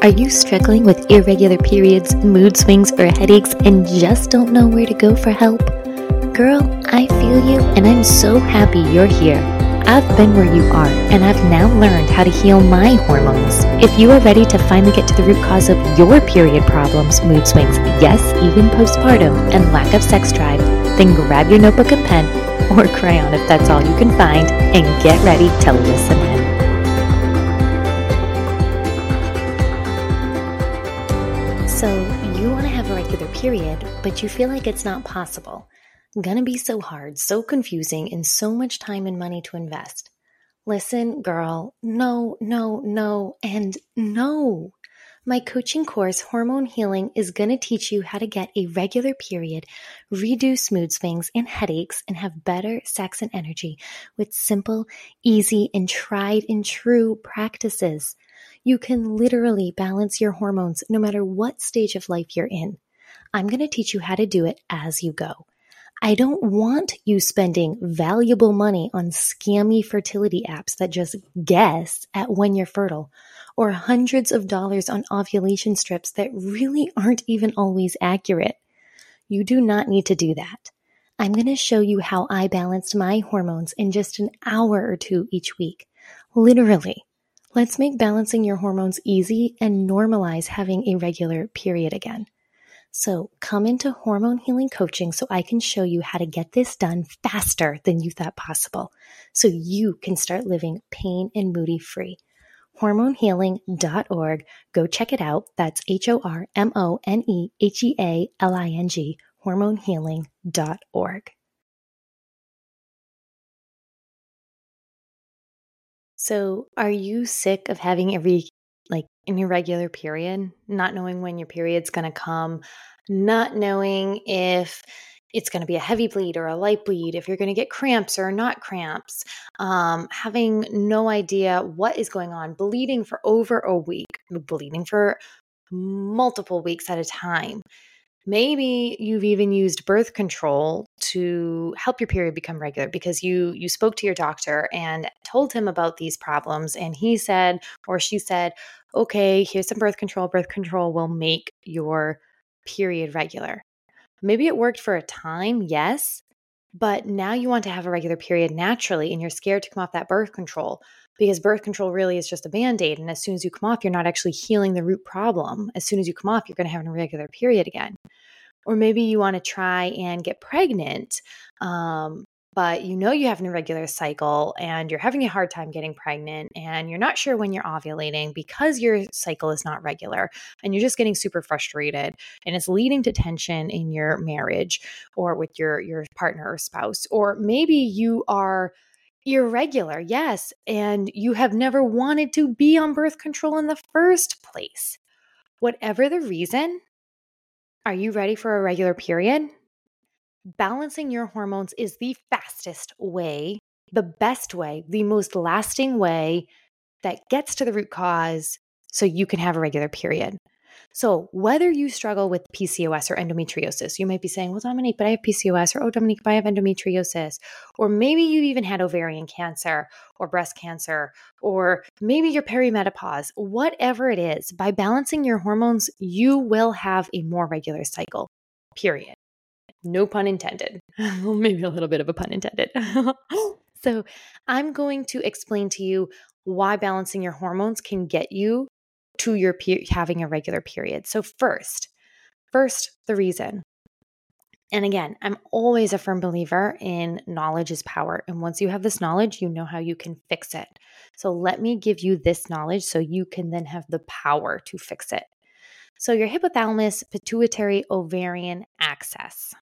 Are you struggling with irregular periods, mood swings, or headaches and just don't know where to go for help? Girl, I feel you and I'm so happy you're here. I've been where you are and I've now learned how to heal my hormones. If you are ready to finally get to the root cause of your period problems, mood swings, yes, even postpartum, and lack of sex drive, then grab your notebook and pen or crayon if that's all you can find and get ready to listen regular period, but you feel like it's not possible. Gonna be so hard, so confusing, and so much time and money to invest. Listen, girl, no, no, no, and no. My coaching course, Hormone Healing, is going to teach you how to get a regular period, reduce mood swings and headaches, and have better sex and energy with simple, easy, and tried and true practices. You can literally balance your hormones no matter what stage of life you're in. I'm going to teach you how to do it as you go. I don't want you spending valuable money on scammy fertility apps that just guess at when you're fertile, or hundreds of dollars on ovulation strips that really aren't even always accurate. You do not need to do that. I'm going to show you how I balanced my hormones in just an hour or two each week. Literally. Let's make balancing your hormones easy and normalize having a regular period again. So come into hormone healing coaching so I can show you how to get this done faster than you thought possible so you can start living pain and moody free. Hormonehealing.org. Go check it out. That's H O R M O N E H E A L I N G. Hormonehealing.org. So, are you sick of having every like in your regular period, not knowing when your period's going to come, not knowing if it's going to be a heavy bleed or a light bleed, if you're going to get cramps or not cramps, um, having no idea what is going on, bleeding for over a week, bleeding for multiple weeks at a time. Maybe you've even used birth control to help your period become regular because you you spoke to your doctor and told him about these problems and he said or she said, "Okay, here's some birth control. Birth control will make your period regular." Maybe it worked for a time, yes, but now you want to have a regular period naturally and you're scared to come off that birth control because birth control really is just a band aid. And as soon as you come off, you're not actually healing the root problem. As soon as you come off, you're going to have an irregular period again. Or maybe you want to try and get pregnant, um, but you know you have an irregular cycle and you're having a hard time getting pregnant and you're not sure when you're ovulating because your cycle is not regular and you're just getting super frustrated and it's leading to tension in your marriage or with your your partner or spouse or maybe you are irregular yes and you have never wanted to be on birth control in the first place. Whatever the reason are you ready for a regular period balancing your hormones is the fastest way, the best way, the most lasting way that gets to the root cause so you can have a regular period. So, whether you struggle with PCOS or endometriosis, you might be saying, Well, Dominique, but I have PCOS, or Oh, Dominique, but I have endometriosis. Or maybe you've even had ovarian cancer or breast cancer, or maybe you're perimenopause. Whatever it is, by balancing your hormones, you will have a more regular cycle, period. No pun intended. Maybe a little bit of a pun intended. so, I'm going to explain to you why balancing your hormones can get you to your pe- having a regular period. So, first, first, the reason. And again, I'm always a firm believer in knowledge is power. And once you have this knowledge, you know how you can fix it. So, let me give you this knowledge so you can then have the power to fix it. So, your hypothalamus pituitary ovarian axis.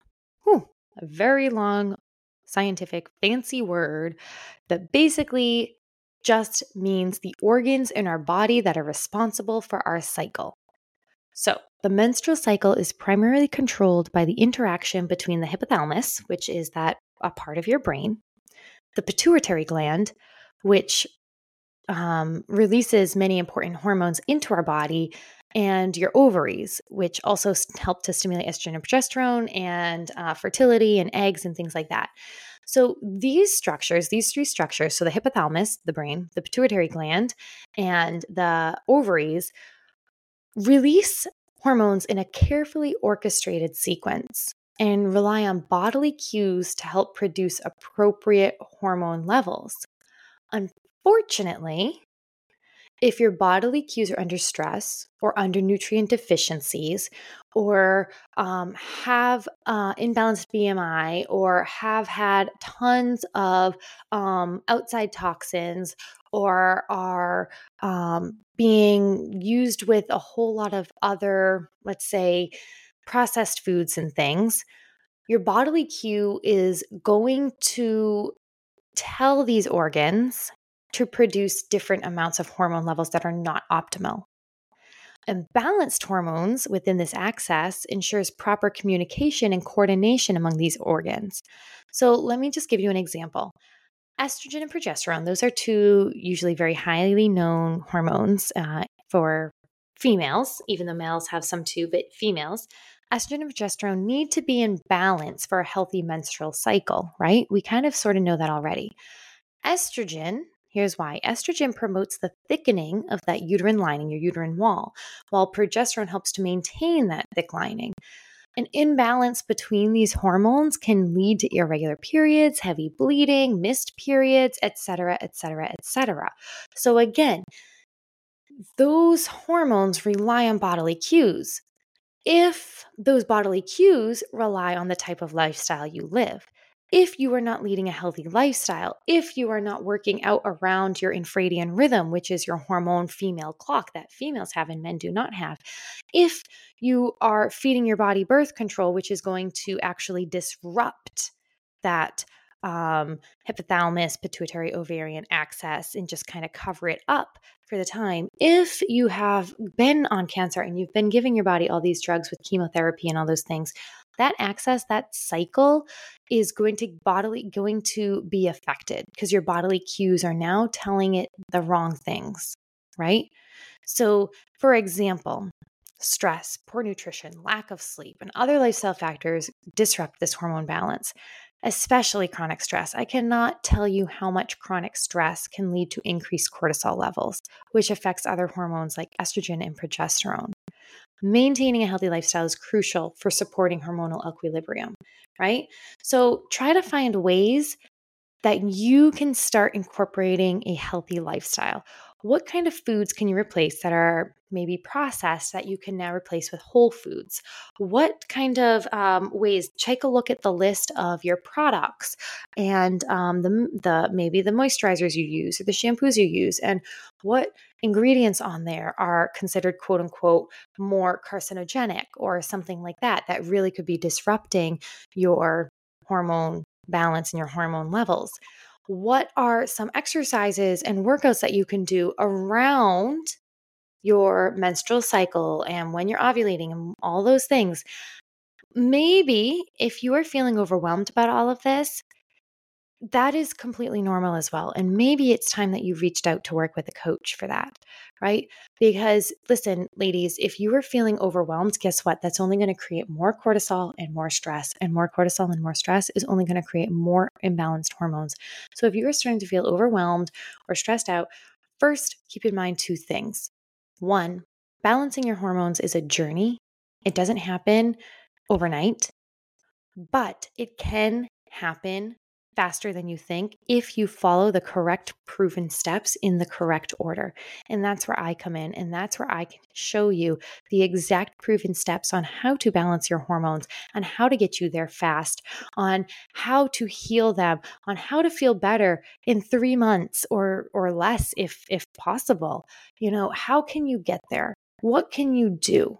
Whew, a very long scientific fancy word that basically just means the organs in our body that are responsible for our cycle. So, the menstrual cycle is primarily controlled by the interaction between the hypothalamus, which is that a part of your brain, the pituitary gland, which um, releases many important hormones into our body, and your ovaries, which also help to stimulate estrogen and progesterone and uh, fertility and eggs and things like that. So, these structures, these three structures, so the hypothalamus, the brain, the pituitary gland, and the ovaries, Release hormones in a carefully orchestrated sequence and rely on bodily cues to help produce appropriate hormone levels. Unfortunately, if your bodily cues are under stress or under nutrient deficiencies or um, have uh, imbalanced BMI or have had tons of um, outside toxins or are um, being used with a whole lot of other, let's say, processed foods and things, your bodily cue is going to tell these organs to produce different amounts of hormone levels that are not optimal. And balanced hormones within this axis ensures proper communication and coordination among these organs. So, let me just give you an example. Estrogen and progesterone, those are two usually very highly known hormones uh, for females, even though males have some too, but females. Estrogen and progesterone need to be in balance for a healthy menstrual cycle, right? We kind of sort of know that already. Estrogen Here's why estrogen promotes the thickening of that uterine lining, your uterine wall, while progesterone helps to maintain that thick lining. An imbalance between these hormones can lead to irregular periods, heavy bleeding, missed periods, etc., etc., etc. So again, those hormones rely on bodily cues. If those bodily cues rely on the type of lifestyle you live, if you are not leading a healthy lifestyle, if you are not working out around your infradian rhythm, which is your hormone female clock that females have and men do not have, if you are feeding your body birth control, which is going to actually disrupt that um, hypothalamus, pituitary, ovarian axis and just kind of cover it up for the time. If you have been on cancer and you've been giving your body all these drugs with chemotherapy and all those things, that axis, that cycle is going to bodily going to be affected because your bodily cues are now telling it the wrong things, right? So, for example, stress, poor nutrition, lack of sleep, and other lifestyle factors disrupt this hormone balance especially chronic stress. I cannot tell you how much chronic stress can lead to increased cortisol levels, which affects other hormones like estrogen and progesterone. Maintaining a healthy lifestyle is crucial for supporting hormonal equilibrium, right? So try to find ways that you can start incorporating a healthy lifestyle what kind of foods can you replace that are maybe processed that you can now replace with whole foods? What kind of um, ways? Take a look at the list of your products and um, the the maybe the moisturizers you use or the shampoos you use, and what ingredients on there are considered quote unquote more carcinogenic or something like that that really could be disrupting your hormone balance and your hormone levels what are some exercises and workouts that you can do around your menstrual cycle and when you're ovulating and all those things. Maybe if you are feeling overwhelmed about all of this, that is completely normal as well. And maybe it's time that you reached out to work with a coach for that, right? Because listen, ladies, if you are feeling overwhelmed, guess what? That's only going to create more cortisol and more stress. And more cortisol and more stress is only going to create more imbalanced hormones. So if you are starting to feel overwhelmed or stressed out, first keep in mind two things. One, balancing your hormones is a journey, it doesn't happen overnight, but it can happen faster than you think if you follow the correct proven steps in the correct order. And that's where I come in. And that's where I can show you the exact proven steps on how to balance your hormones, on how to get you there fast, on how to heal them, on how to feel better in three months or, or less if, if possible. You know, how can you get there? What can you do?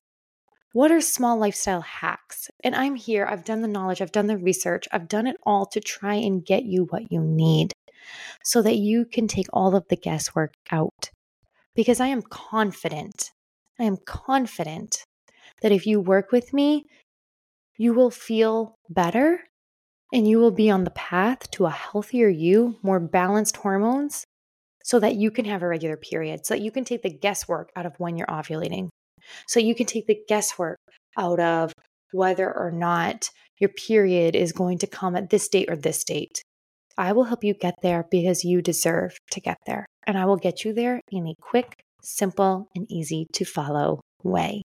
What are small lifestyle hacks? And I'm here. I've done the knowledge, I've done the research, I've done it all to try and get you what you need so that you can take all of the guesswork out. Because I am confident, I am confident that if you work with me, you will feel better and you will be on the path to a healthier you, more balanced hormones, so that you can have a regular period, so that you can take the guesswork out of when you're ovulating. So you can take the guesswork out of whether or not your period is going to come at this date or this date. I will help you get there because you deserve to get there. And I will get you there in a quick, simple, and easy to follow way.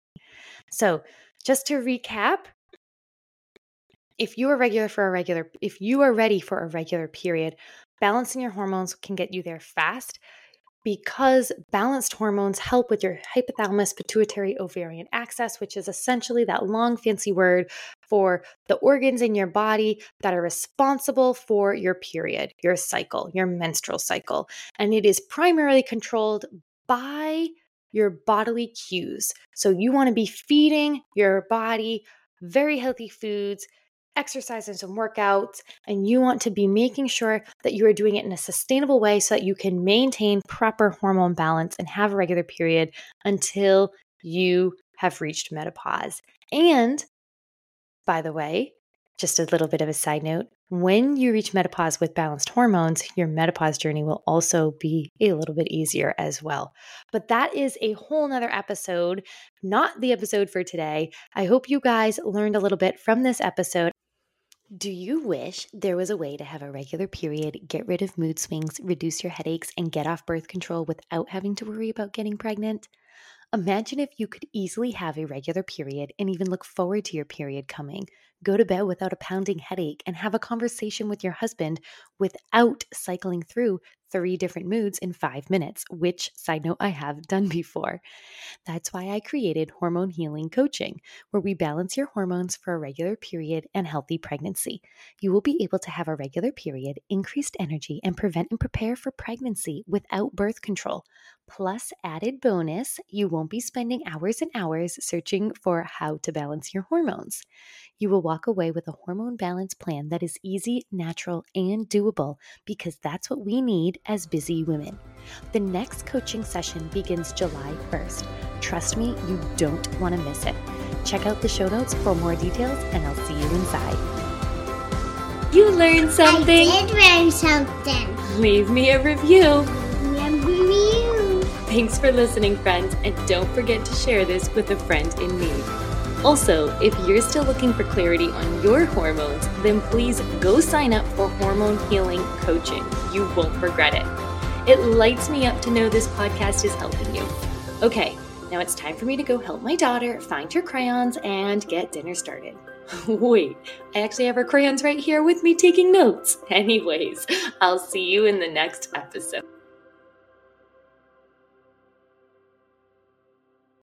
So, just to recap, if you are regular for a regular if you are ready for a regular period, balancing your hormones can get you there fast because balanced hormones help with your hypothalamus pituitary ovarian axis, which is essentially that long fancy word for the organs in your body that are responsible for your period, your cycle, your menstrual cycle. And it is primarily controlled by your bodily cues. So you want to be feeding your body very healthy foods exercises and some workouts, and you want to be making sure that you are doing it in a sustainable way so that you can maintain proper hormone balance and have a regular period until you have reached menopause. And by the way, just a little bit of a side note when you reach menopause with balanced hormones, your menopause journey will also be a little bit easier as well. But that is a whole nother episode, not the episode for today. I hope you guys learned a little bit from this episode. Do you wish there was a way to have a regular period, get rid of mood swings, reduce your headaches, and get off birth control without having to worry about getting pregnant? Imagine if you could easily have a regular period and even look forward to your period coming, go to bed without a pounding headache, and have a conversation with your husband without cycling through three different moods in five minutes, which, side note, I have done before. That's why I created Hormone Healing Coaching, where we balance your hormones for a regular period and healthy pregnancy. You will be able to have a regular period, increased energy, and prevent and prepare for pregnancy without birth control. Plus, added bonus, you won't be spending hours and hours searching for how to balance your hormones. You will walk away with a hormone balance plan that is easy, natural, and doable because that's what we need as busy women. The next coaching session begins July 1st. Trust me, you don't want to miss it. Check out the show notes for more details, and I'll see you inside. You learned something. I did learn something. Leave me a review. Review. Thanks for listening, friends, and don't forget to share this with a friend in need. Also, if you're still looking for clarity on your hormones, then please go sign up for Hormone Healing Coaching. You won't regret it. It lights me up to know this podcast is helping you. Okay, now it's time for me to go help my daughter find her crayons and get dinner started. Wait, I actually have her crayons right here with me taking notes. Anyways, I'll see you in the next episode.